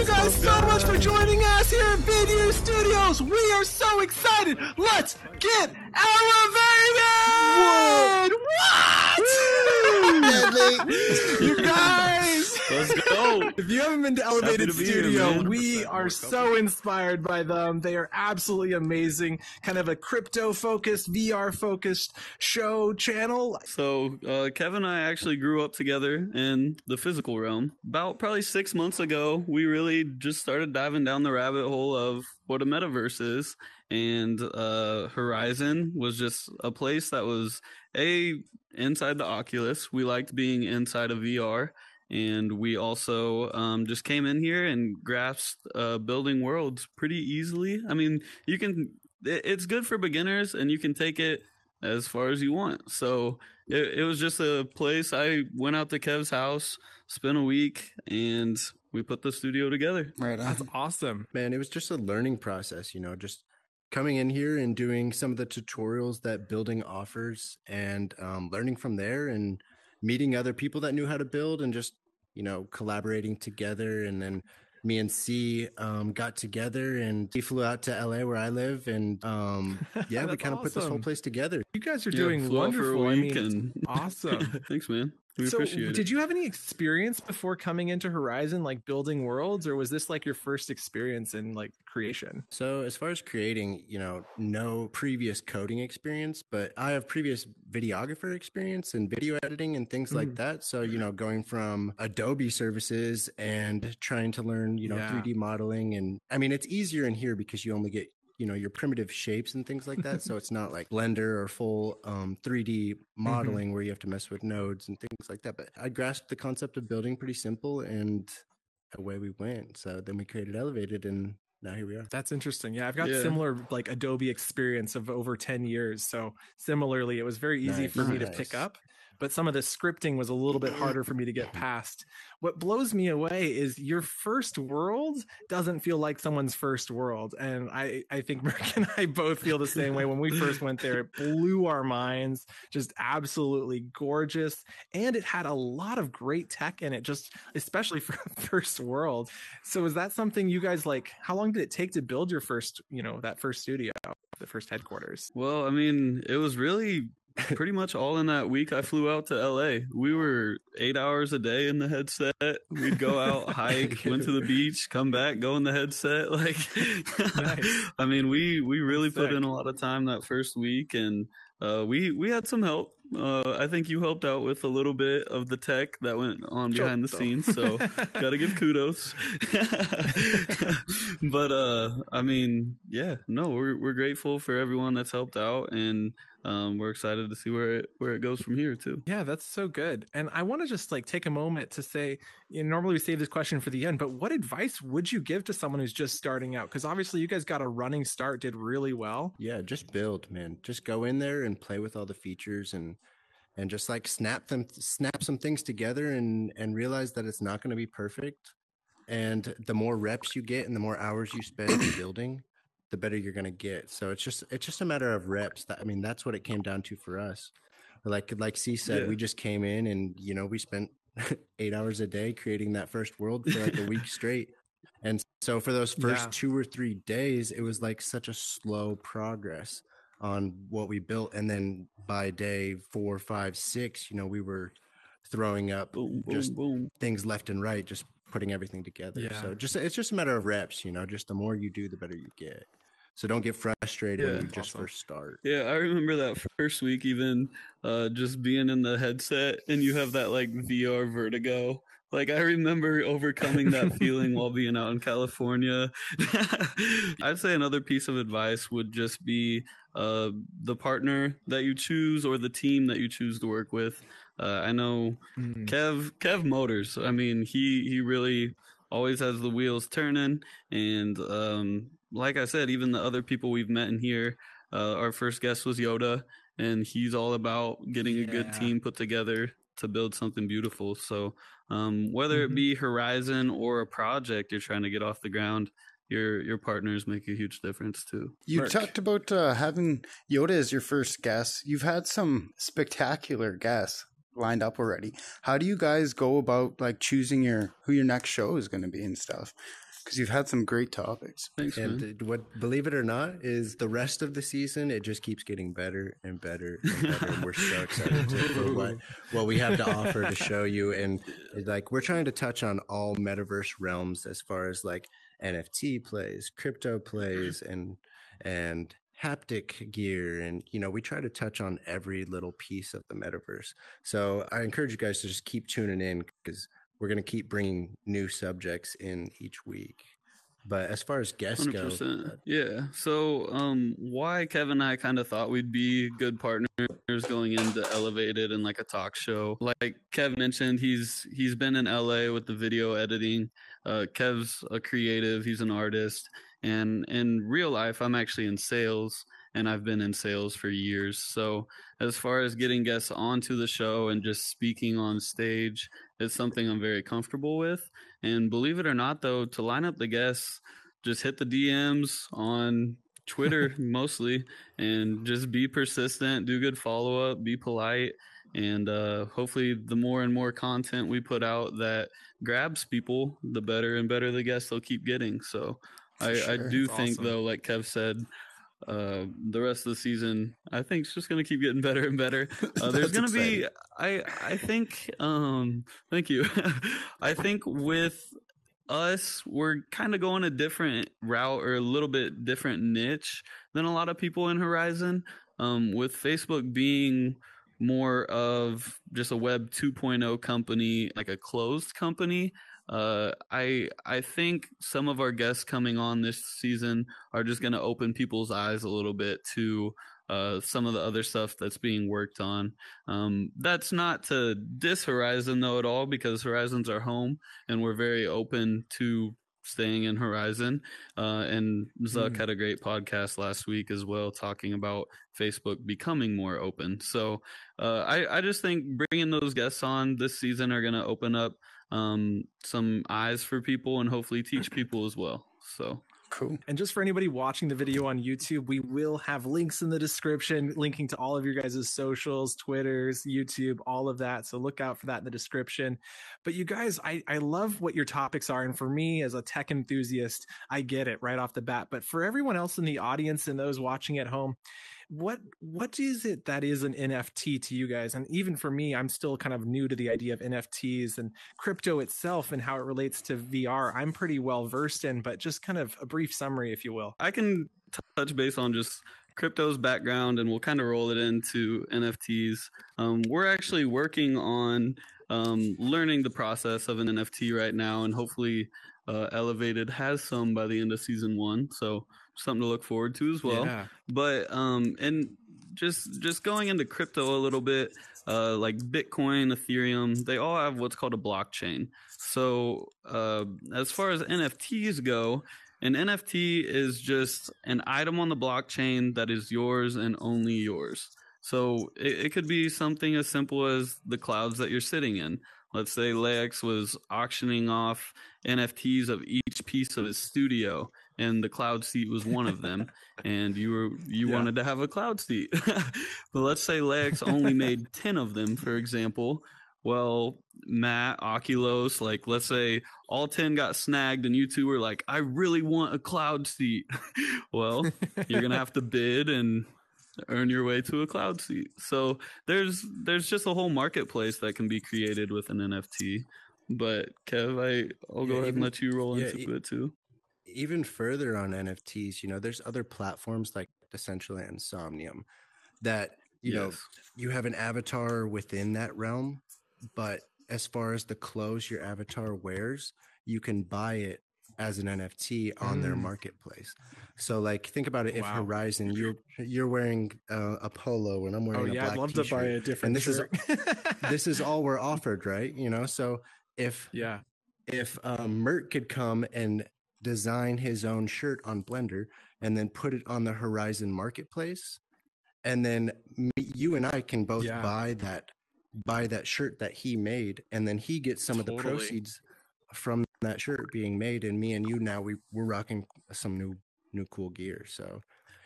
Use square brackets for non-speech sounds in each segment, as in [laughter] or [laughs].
you guys so much for joining us here at Video Studios. We are so excited. Let's get elevated. What? [laughs] you guys. Let's go. If you haven't been to Elevated to be here, Studio, we are so inspired by them. They are absolutely amazing. Kind of a crypto focused, VR focused show channel. So, uh, Kevin and I actually grew up together in the physical realm. About probably six months ago, we really just started diving down the rabbit hole of what a metaverse is. And uh, Horizon was just a place that was a inside the Oculus. We liked being inside of VR. And we also um, just came in here and grasped uh, building worlds pretty easily. I mean, you can it's good for beginners and you can take it as far as you want. So it, it was just a place. I went out to Kev's house, spent a week, and we put the studio together. Right That's awesome. Man, it was just a learning process, you know, just coming in here and doing some of the tutorials that building offers and um, learning from there and meeting other people that knew how to build and just, you know, collaborating together. And then me and C um, got together and he flew out to LA where I live. And um, [laughs] yeah, we kind of put this whole place together. You guys are Yeah, doing flew out for a wonderful. I mean, and awesome. [laughs] Thanks, man. We so, appreciate did it. you have any experience before coming into Horizon, like building worlds, or was this like your first experience in like creation? So as far as creating, you know, no previous coding experience, but I have previous videographer experience and video editing and things like Mhm. that. So, you know, going from Adobe services and trying to learn, you know, Yeah. 3D modeling and I mean, it's easier in here because you only get you know your primitive shapes and things like that so [laughs] it's not like blender or full um, 3d modeling where you have to mess with nodes and things like that but i grasped the concept of building pretty simple and away we went so then we created elevated and now here we are That's interesting. Yeah, I've got Yeah. similar like Adobe experience of over 10 years. So similarly, it was very easy Nice, for me to pick up, but some of the scripting was a little bit harder for me to get mm. past. What blows me away is your first world doesn't feel like someone's first world. And I, I think [laughs] Merc and I both feel the same way. When we first went there, it blew our minds, just absolutely gorgeous. And it had a lot of great tech in it, just especially for [laughs] first world. So is that something you guys like? How long did it take to build your first, you know, that first studio, the first headquarters? Well, I mean, it was really pretty much all in that week I flew out to LA. We were eight hours a day in the headset. We'd go out, [laughs] hike, went to the beach, come back, go in the headset. [laughs] Like, Nice. I mean, we we really That's put in a lot of time that first week, and uh, we we had some help. Uh, I think you helped out with a little bit of the tech that went on behind the Sure. scenes, so [laughs] gotta give kudos. [laughs] but uh, I mean, yeah, no, we're we're grateful for everyone that's helped out, and um, we're excited to see where it where it goes from here too. Yeah, that's so good. And I want to just like take a moment to say, you know, normally we save this question for the end, but what advice would you give to someone who's just starting out? Because obviously you guys got a running start, did really well. Yeah, just build, man. Just go in there and play with all the features and and just like snap them snap some things together and and realize that it's not going to be perfect. And the more reps you get and the more hours you spend building, the better you're going to get. So it's just it's just a matter of reps. That I mean, that's what it came down to for us. Like like C said, Yeah. we just came in and you know, we spent [laughs] 8 hours a day creating that first world for like a week [laughs] straight. And so for those first Yeah. two or three days, it was like such a slow progress on what we built. And then by day four, five, six, you know, we were throwing up Boom, just boom. things left and right, just putting everything together. Yeah. So just it's just a matter of reps, you know, just the more you do, the better you get. So don't get frustrated Yeah. when you just first start. Yeah, I remember that first week even uh just being in the headset and you have that like VR vertigo. Like I remember overcoming that feeling while being out in California. [laughs] I'd say another piece of advice would just be uh the partner that you choose or the team that you choose to work with. Uh, I know Mm. Kev Kev Motors. I mean, he he really always has the wheels turning, and um, like I said, even the other people we've met in here. Uh, our first guest was Yoda, and he's all about getting a good team put together to build something beautiful. So, um, whether Mhm. it be Horizon or a project you're trying to get off the ground, your your partners make a huge difference too. You Merc. talked about uh, having Yoda as your first guest. You've had some spectacular guests lined up already. How do you guys go about like choosing your who your next show is going to be and stuff? Because you've had some great topics. Thanks, man. And what, believe it or not, is the rest of the season it just keeps getting better and better and better. and we're so excited to, for [laughs] what what we have to offer to show you. And like we're trying to touch on all metaverse realms as far as like NFT plays, crypto plays, mm-hmm. and and haptic gear and you know we try to touch on every little piece of the metaverse so i encourage you guys to just keep tuning in because we're going to keep bringing new subjects in each week but as far as guests go 100%. Yeah. So, um, why Kevin and I kind of thought we'd be good partners going into Elevated and like a talk show. Like Kev mentioned, he's he's been in LA with the video editing. Uh, Kev's a creative. He's an artist. And in real life, I'm actually in sales and I've been in sales for years. So, as far as getting guests onto the show and just speaking on stage, it's something I'm very comfortable with. And believe it or not, though, to line up the guests, just hit the DMs on Twitter [laughs] mostly and just be persistent, do good follow up, be polite. And uh, hopefully, the more and more content we put out that grabs people, the better and better the guests they'll keep getting. So, I, I do That's think awesome. though, like Kev said, uh, the rest of the season, I think it's just gonna keep getting better and better. [laughs] Uh, there's gonna be. I, I think, um, thank you. [laughs] I think with us, we're kind of going a different route or a little bit different niche than a lot of people in Horizon. Um, with Facebook being more of just a Web 2.0 company, like a closed company. Uh, I I think some of our guests coming on this season are just going to open people's eyes a little bit to uh, some of the other stuff that's being worked on. Um, that's not to diss Horizon though at all, because Horizon's our home, and we're very open to staying in Horizon. Uh, and Zuck Mm. had a great podcast last week as well, talking about Facebook becoming more open. So uh, I I just think bringing those guests on this season are going to open up um, some eyes for people and hopefully teach [clears throat] people as well. So Cool. And just for anybody watching the video on YouTube, we will have links in the description linking to all of your guys' socials, Twitters, YouTube, all of that. So look out for that in the description. But you guys, I, I love what your topics are. And for me, as a tech enthusiast, I get it right off the bat. But for everyone else in the audience and those watching at home, what what is it that is an NFT to you guys? And even for me, I'm still kind of new to the idea of NFTs and crypto itself and how it relates to VR. I'm pretty well versed in, but just kind of a brief summary, if you will. I can touch base on just crypto's background and we'll kind of roll it into NFTs. Um, we're actually working on um, learning the process of an NFT right now, and hopefully, uh, Elevated has some by the end of season one. So, something to look forward to as well. yeah. but um and just just going into crypto a little bit uh like bitcoin ethereum they all have what's called a blockchain so uh as far as nfts go an nft is just an item on the blockchain that is yours and only yours so it, it could be something as simple as the clouds that you're sitting in let's say lex was auctioning off nfts of each piece of his studio and the cloud seat was one of them [laughs] and you were you Yeah. wanted to have a cloud seat. [laughs] But let's say lex only made 10 of them for example. Well matt oculos like let's say all 10 got snagged and you two were like i really want a cloud seat. [laughs] Well you're gonna have to bid and earn your way to a cloud seat. So there's there's just a whole marketplace that can be created with an nft but kev i i'll go Yeah, ahead even- and let you roll yeah, into e- it too even further on NFTs, you know, there's other platforms like Decentraland, Somnium that, you know, you have an avatar within that realm, but as far as the clothes your avatar wears, you can buy it as an NFT on their Mm. marketplace. So like think about it if Wow. Horizon you're you're wearing uh, a polo and I'm wearing Oh a yeah, black I'd love to buy a different this is- shirt. this is all we're [laughs] offered, right? You know, so if yeah. if um, Mert could come and design his own shirt on Blender and then put it on the Horizon marketplace, and then me, you and I can both Yeah. buy that buy that shirt that he made, and then he gets some of the proceeds from that shirt being made, and me and you now we we're rocking some new new cool gear. So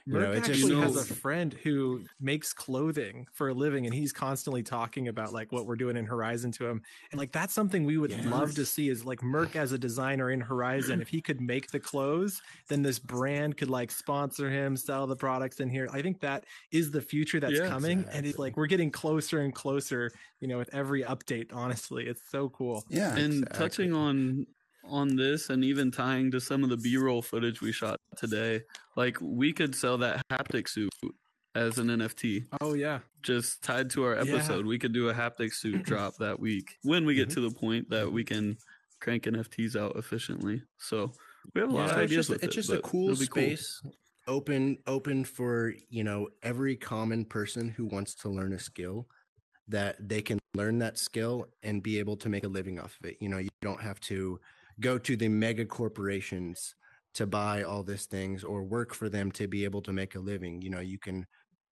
You know, Merc it just actually has a friend who makes clothing for a living, and he's constantly talking about like what we're doing in Horizon to him, and like that's something we would love to see is like Merc as a designer in Horizon. If he could make the clothes, then this brand could like sponsor him, sell the products in here. I think that is the future that's Yeah, coming, and it's like we're getting closer and closer. You know, with every update. Honestly, it's so cool. Yeah. and exactly. touching on on this and even tying to some of the b-roll footage we shot today like we could sell that haptic suit as an nft Oh yeah, just tied to our Yeah. episode we could do a haptic suit [clears throat] drop that week when we get Mm-hmm. to the point that we can crank nfts out efficiently. So we have a lot Yeah, of it's ideas just, with it's it, just a cool it'll be space open open for you know every common person who wants to learn a skill that they can learn that skill and be able to make a living off of it. You know you don't have to go to the mega corporations to buy all these things or work for them to be able to make a living. You know you can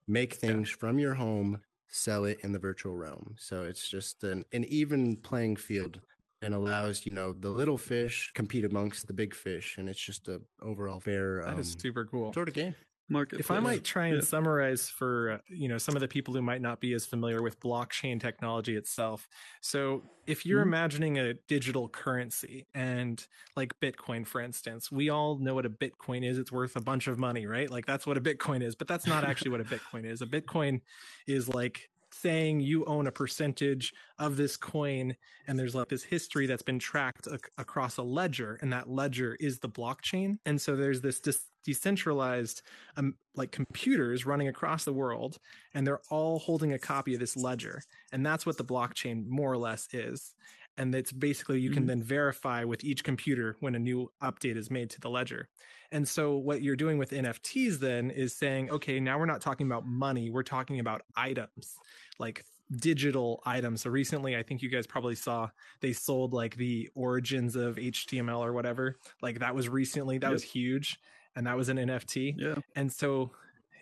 make things from your home sell it in the virtual realm. So it's just an, an even playing field and allows you know the little fish compete amongst the big fish and it's just a overall fair that um, is super cool. sort of game market if I might try and Yeah. summarize for uh, you know some of the people who might not be as familiar with blockchain technology itself. So, if you're Mhm. imagining a digital currency and like Bitcoin for instance, we all know what a Bitcoin is. It's worth a bunch of money, right? Like that's what a Bitcoin is, but that's not actually what a Bitcoin is. A Bitcoin is like saying you own a percentage of this coin and there's like this history that's been tracked ac- across a ledger and that ledger is the blockchain. And so there's this dis- decentralized um, like computers running across the world and they're all holding a copy of this ledger. And that's what the blockchain more or less is and it's basically you can Mhm. then verify with each computer when a new update is made to the ledger and so what you're doing with nfts then is saying okay now we're not talking about money we're talking about items like digital items so recently i think you guys probably saw they sold like the origins of html or whatever like that was recently that Yep. was huge and that was an nft yeah and so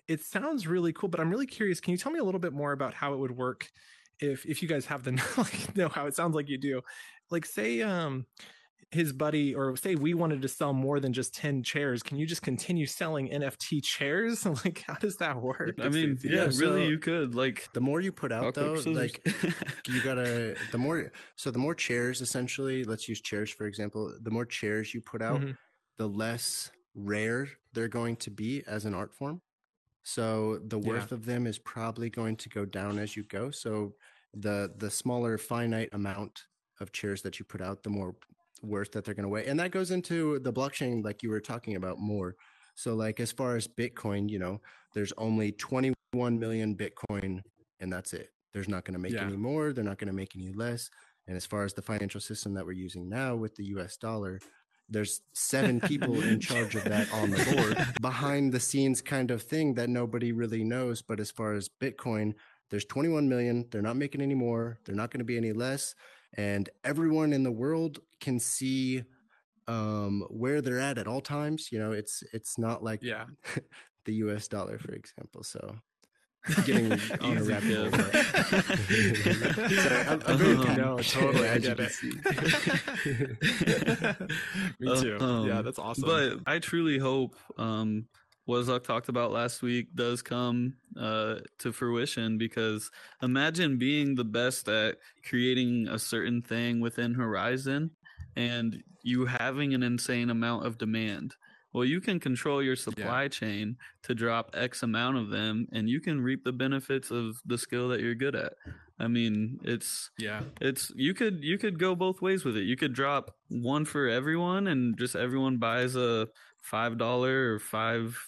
it sounds really cool, but I'm really curious. Can you tell me a little bit more about how it would work if if you guys have the [laughs] like know how it sounds like you do? Like say um his buddy or say we wanted to sell more than just 10 chairs, can you just continue selling NFT chairs? [laughs] Like how does that work? i mean It's- yeah, yeah, really you could like the more you put out though scissors. like you gotta [laughs] the more so the more chairs essentially let's use chairs for example the more chairs you put out Mhm. the less rare they're going to be as an art form so the Yeah. worth of them is probably going to go down as you go. So the the smaller finite amount of chairs that you put out the more worth that they're going to weigh. And that goes into the blockchain like you were talking about more. So like as far as bitcoin you know there's only 21 million bitcoin and that's it. There's not going to make Yeah. any more. They're not going to make any less. And as far as the financial system that we're using now with the us dollar there's seven people in [laughs] charge of that on the board. Behind the scenes kind of thing that nobody really knows but as far as bitcoin there's 21 million. They're not making any more. They're not going to be any less. And everyone in the world can see um where they're at at all times. You know it's it's not like Yeah. [laughs] the us dollar for example. So getting [laughs] on a Easy, rabbit hole [laughs] Sorry, I'm- I'm very Um, con- no, totally. I get it. [laughs] Me Uh, too. yeah, um, that's awesome. But I truly hope um, what Zuck talked about last week does come uh, to fruition because imagine being the best at creating a certain thing within Horizon and you having an insane amount of demand. Well, you can control your supply chain to drop X amount of them and you can reap the benefits of the skill that you're good at. I mean, it's yeah. it's you could you could go both ways with it. You could drop one for everyone, and just everyone buys a five dollar or five.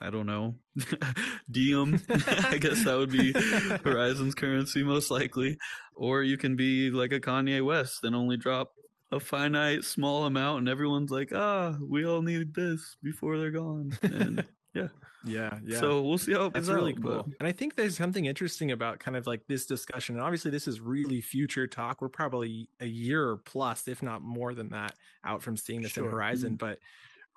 I don't know, [laughs] diem. [laughs] I guess that would be [laughs] Horizon's currency most likely. Or you can be like a Kanye West and only drop a finite small amount, and everyone's like, ah, we all need this before they're gone. And [laughs] Yeah. Yeah. so we'll see how it That's really out, cool. but- And I think there's something interesting about kind of like this discussion. And obviously, this is really future talk. We're probably a year plus, if not more than that, out from seeing this in Sure. Horizon. But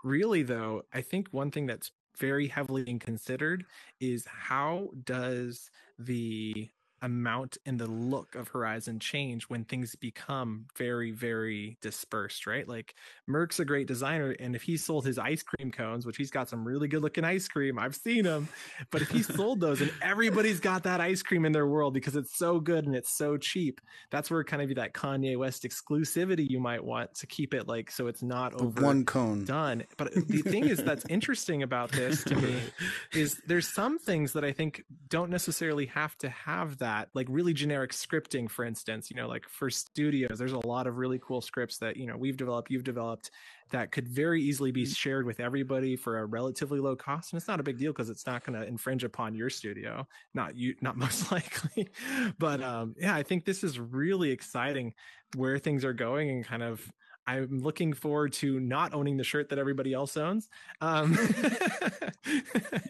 really, though, I think one thing that's very heavily considered is how does the amount and the look of Horizon change when things become very, very dispersed, right? Like Merc's a great designer, and if he sold his ice cream cones, which he's got some really good looking ice cream, I've seen them, but if he sold those and everybody's got that ice cream in their world because it's so good and it's so cheap, that's where kind of that Kanye West exclusivity you might want to keep it like so it's not The over one cone. done. But the thing is that's interesting about this to me [laughs] is there's some things that I think don't necessarily have to have that, like really generic scripting, for instance, you know, like for studios, there's a lot of really cool scripts that, you know, we've developed, you've developed that could very easily be shared with everybody for a relatively low cost. And it's not a big deal because it's not going to infringe upon your studio, not you, not [laughs] most likely. But um, yeah, I think this is really exciting where things are going and kind of I'm looking forward to not owning the shirt that everybody else owns. Um, [laughs]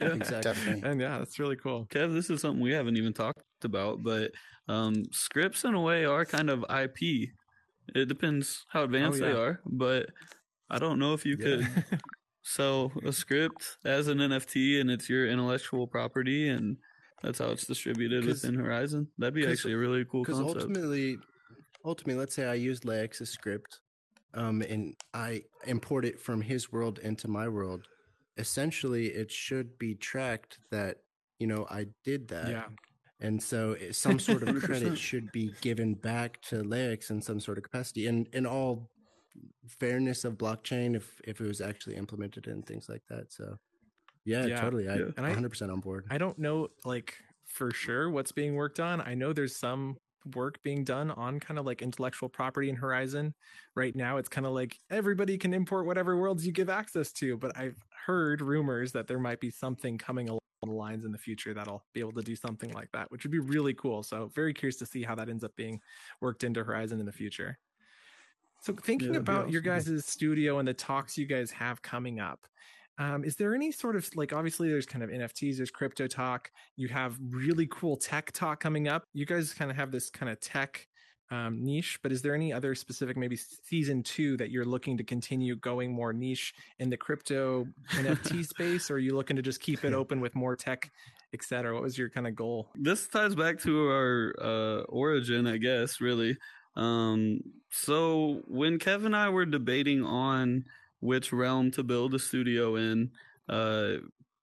Exactly. Definitely. And yeah, that's really cool. Kev, this is something we haven't even talked about, but um, scripts in a way are kind of IP. It depends how advanced they yeah. are, but I don't know if you Yeah. could [laughs] sell a script as an NFT and it's your intellectual property and that's how it's distributed within Horizon. That'd be actually a really cool because concept. ultimately ultimately let's say i use Lex's script um and i import it from his world into my world essentially it should be tracked that you know i did that Yeah. and so some [laughs] sort of credit should be given back to Lex in some sort of capacity and in all fairness of blockchain if if it was actually implemented and things like that so yeah, Yeah. totally i Yeah. And I- 100% on board I don't know like for sure what's being worked on. I know there's some work being done on kind of like intellectual property in Horizon. Right now it's kind of like everybody can import whatever worlds you give access to, but I've heard rumors that there might be something coming along the lines in the future that'll be able to do something like that, which would be really cool. So very curious to see how that ends up being worked into Horizon in the future. So thinking be about your awesome. guys' studio and the talks you guys have coming up, um, is there any sort of like obviously there's kind of NFTs, there's crypto talk, you have really cool tech talk coming up. You guys kind of have this kind of tech um, niche, but is there any other specific maybe season two that you're looking to continue going more niche in the crypto NFT [laughs] space, or are you looking to just keep it open with more tech, et cetera? What was your kind of goal? this ties back to our uh, origin, I guess, really. Um, so when Kev and I were debating on which realm to build a studio in, uh,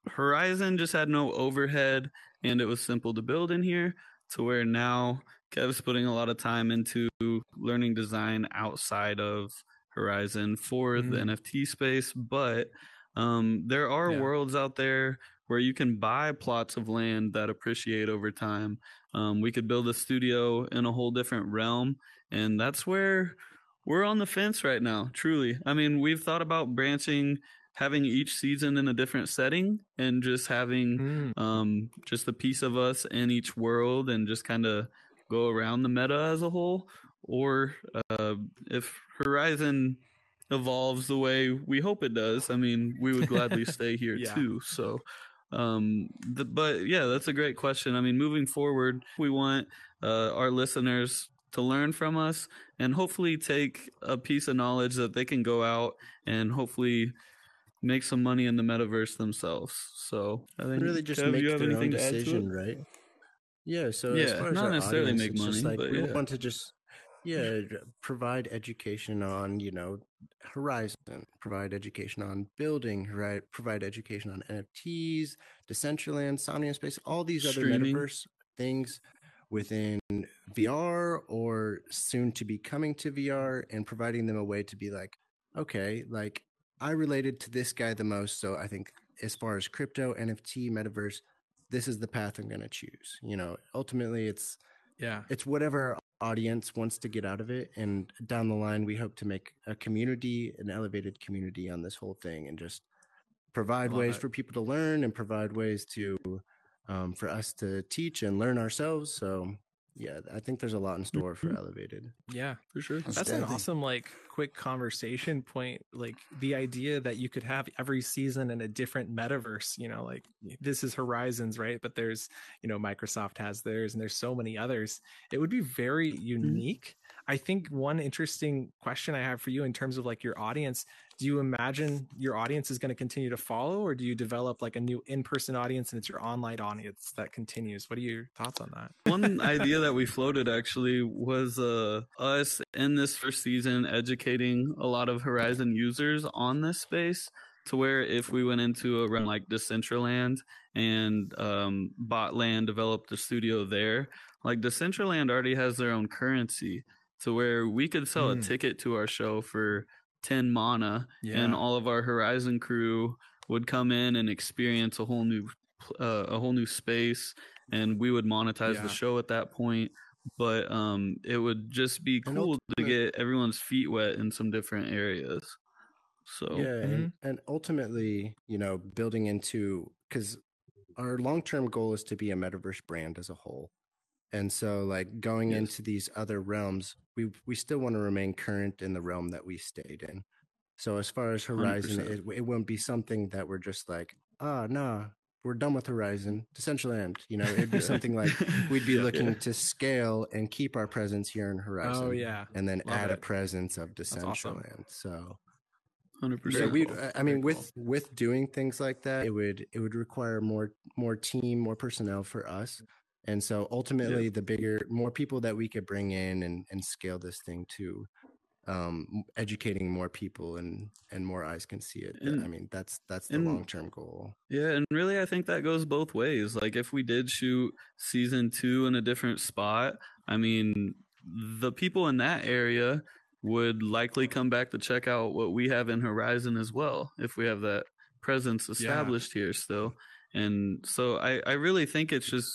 Horizon just had no overhead and it was simple to build in here to where now Kev's putting a lot of time into learning design outside of Horizon for the Mm. NFT space, but um, there are Yeah. worlds out there where you can buy plots of land that appreciate over time. Um, we could build a studio in a whole different realm, and that's where we're on the fence right now. Truly, I mean, we've thought about branching, having each season in a different setting, and just having Mm, um, just a piece of us in each world, and just kind of go around the meta as a whole. Or uh, if Horizon evolves the way we hope it does, I mean, we would gladly [laughs] stay here Yeah. too. So, um, the, but yeah, that's a great question. I mean, moving forward, we want uh, our listeners to learn from us and hopefully take a piece of knowledge that they can go out and hopefully make some money in the metaverse themselves. So I think really just Kev, make you their own anything to to decision, right? Yeah. So Yeah, not necessarily audience, make money, like but we yeah. want to just yeah provide education on you know Horizon, provide education on building, right? Provide education on NFTs, Decentraland, Somnium Space, all these other Streaming. metaverse things within VR or soon to be coming to VR, and providing them a way to be like, okay, like I related to this guy the most, so I think as far as crypto, NFT, metaverse, this is the path I'm going to choose. You know, ultimately, it's yeah. it's whatever audience wants to get out of it, and down the line, we hope to make a community, an elevated community on this whole thing, and just provide ways it. for people to learn and provide ways to um, for us to teach and learn ourselves. So. Yeah, I think there's a lot in store for Elevated. Yeah. For sure. That's an awesome, like, quick conversation point. Like the idea that you could have every season in a different metaverse. You know, like this is Horizons, right? But there's, you know, Microsoft has theirs, and there's so many others. It would be very unique. I think one interesting question I have for you in terms of like your audience, do you imagine your audience is going to continue to follow or do you develop like a new in-person audience and it's your online audience that continues? What are your thoughts on that? One idea that we floated actually was uh, us in this first season educating a lot of Horizon users on this space to where if we went into a run like Decentraland and um, Botland developed a studio there, like Decentraland already has their own currency to where we could sell mm. a ticket to our show for 10 mana yeah. and all of our Horizon crew would come in and experience a whole new uh, a whole new space and we would monetize yeah. the show at that point but um it would just be cool to get everyone's feet wet in some different areas so yeah, mm-hmm. and, and ultimately, you know, building into because our long term goal is to be a metaverse brand as a whole. And so like going yes. into these other realms, we we still want to remain current in the realm that we stayed in. So as far as Horizon, it, it wouldn't be something that we're just like, ah, oh, nah, we're done with Horizon, Decentraland. You know, it'd be [laughs] something like we'd be yeah, looking yeah. to scale and keep our presence here in Horizon. Oh yeah, and then Love add it. a presence of Decentraland. Awesome. So Hundred percent. We, I mean, with with doing things like that, it would it would require more more team, more personnel for us, and so ultimately, yeah. the bigger, more people that we could bring in and and scale this thing to, um, educating more people and and more eyes can see it. And, I mean, that's that's the long term goal. Yeah, and really, I think that goes both ways. Like, if we did shoot season two in a different spot, I mean, the people in that area would likely come back to check out what we have in Horizon as well, if we have that presence established yeah. here still. And so I, I really think it's just,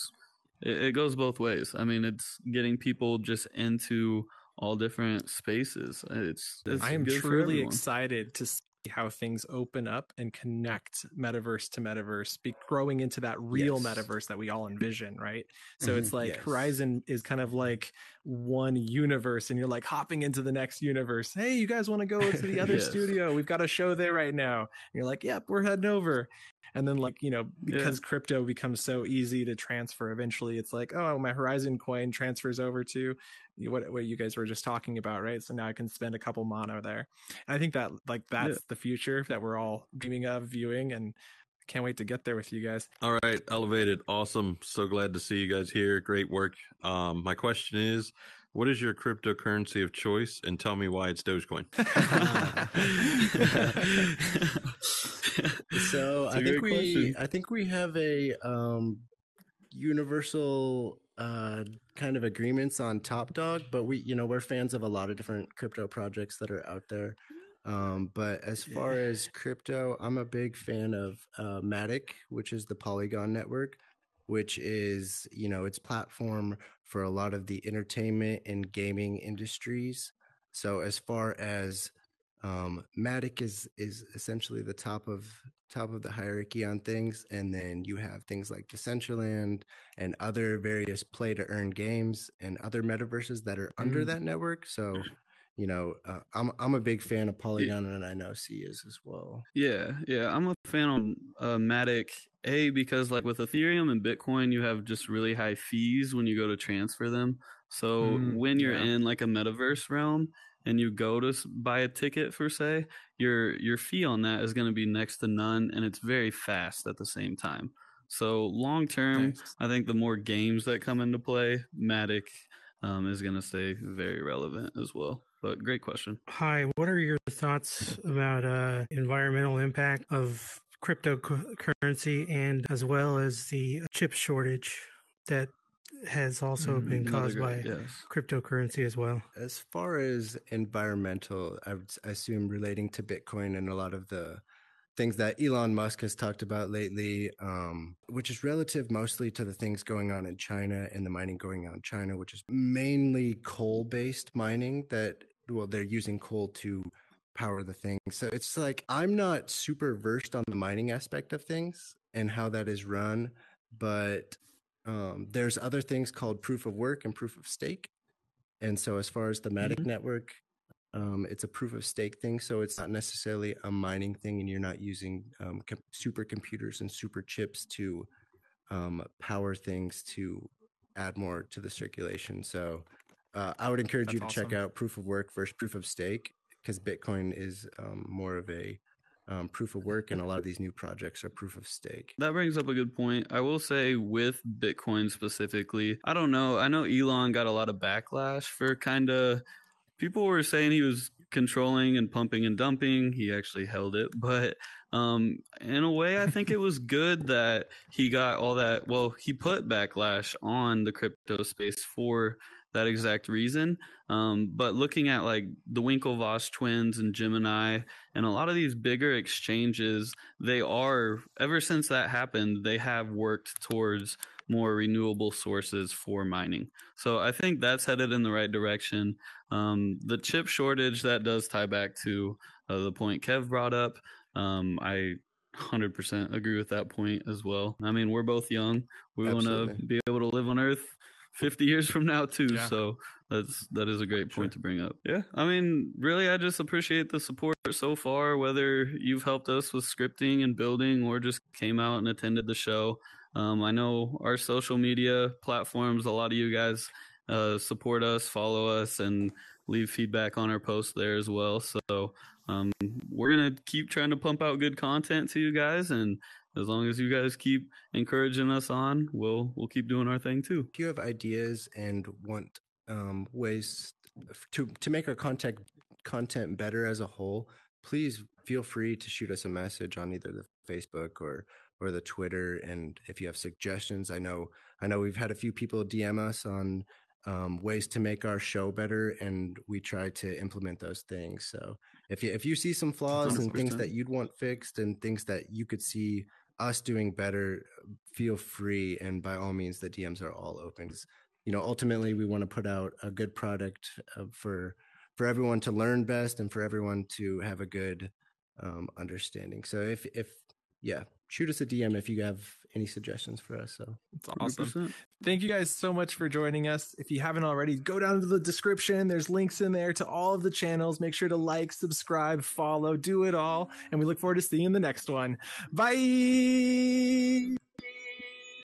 it, it goes both ways. I mean, it's getting people just into all different spaces. It's, it's I am truly excited to see how things open up and connect metaverse to metaverse, be growing into that real yes. metaverse that we all envision, right? So mm-hmm. it's like yes. Horizon is kind of like one universe, and you're like hopping into the next universe. Hey, you guys want to go to the [laughs] other yes. studio? We've got a show there right now. And you're like, yep, we're heading over and then like you know because yeah. crypto becomes so easy to transfer eventually it's like oh my horizon coin transfers over to what what you guys were just talking about right so now i can spend a couple mana there and i think that like that's yeah. the future that we're all dreaming of viewing and can't wait to get there with you guys. All right elevated. Awesome. So glad to see you guys here. Great work. Um my question is what is your cryptocurrency of choice? And tell me why it's dogecoin. [laughs] So I think we question. I think we have a um, universal uh, kind of agreements on Top Dog, but we you know we're fans of a lot of different crypto projects that are out there. Um, but as far as crypto, I'm a big fan of uh, Matic, which is the Polygon network, which is you know its platform for a lot of the entertainment and gaming industries. So as far as um, Matic is is essentially the top of top of the hierarchy on things, and then you have things like Decentraland and other various play to earn games and other metaverses that are under that network. So, you know, uh, I'm I'm a big fan of Polygon, yeah. and I know C is as well. Yeah, yeah, I'm a fan on uh, Matic. A because like with Ethereum and Bitcoin, you have just really high fees when you go to transfer them. So mm, when you're yeah. in like a metaverse realm, and you go to buy a ticket for say your your fee on that is going to be next to none and it's very fast at the same time so long term nice. i think the more games that come into play matic um, is going to stay very relevant as well but great question hi what are your thoughts about uh, environmental impact of cryptocurrency and as well as the chip shortage that has also mm, been caused by yes. cryptocurrency as well. As far as environmental, I would assume relating to Bitcoin and a lot of the things that Elon Musk has talked about lately, um, which is relative mostly to the things going on in China and the mining going on in China, which is mainly coal based mining that, well, they're using coal to power the thing. So it's like I'm not super versed on the mining aspect of things and how that is run, but um, there's other things called proof of work and proof of stake. And so, as far as the Matic mm-hmm. network, um, it's a proof of stake thing. So, it's not necessarily a mining thing, and you're not using um, com- supercomputers and super chips to um, power things to add more to the circulation. So, uh, I would encourage you to That's check out proof of work versus proof of stake because Bitcoin is um, more of a um, proof of work, and a lot of these new projects are proof of stake. That brings up a good point. I will say with Bitcoin specifically, I don't know. I know Elon got a lot of backlash for kind of people were saying he was controlling and pumping and dumping. He actually held it, but um, in a way, I think it was [laughs] good that he got all that. Well, he put backlash on the crypto space for that exact reason. Um, but looking at like the Winklevoss twins and Gemini and a lot of these bigger exchanges, they are ever since that happened, they have worked towards more renewable sources for mining. So I think that's headed in the right direction. Um, the chip shortage that does tie back to uh, the point Kev brought up. Um, I 100% agree with that point as well. I mean, we're both young. We want to be able to live on Earth 50 years from now too. Yeah. So that's that is a great Sure. point to bring up. Yeah, I mean, really, I just appreciate the support so far. Whether you've helped us with scripting and building, or just came out and attended the show. Um, I know our social media platforms. A lot of you guys uh, support us, follow us, and leave feedback on our posts there as well. So um, we're gonna keep trying to pump out good content to you guys, and as long as you guys keep encouraging us on, we'll we'll keep doing our thing too. If you have ideas and want um, ways to to make our content content better as a whole, please feel free to shoot us a message on either the Facebook or or the Twitter. And if you have suggestions, I know I know we've had a few people DM us on um, ways to make our show better, and we try to implement those things. So if you if you see some flaws and things that you'd want fixed and things that you could see us doing better, feel free. And by all means, the DMs are all open. You know, ultimately, we want to put out a good product uh, for for everyone to learn best and for everyone to have a good um, understanding. So if if yeah, shoot us a DM if you have any suggestions for us. So It's awesome. 100%. Thank you guys so much for joining us. If you haven't already, go down to the description. There's links in there to all of the channels. Make sure to like, subscribe, follow, do it all. And we look forward to seeing you in the next one. Bye.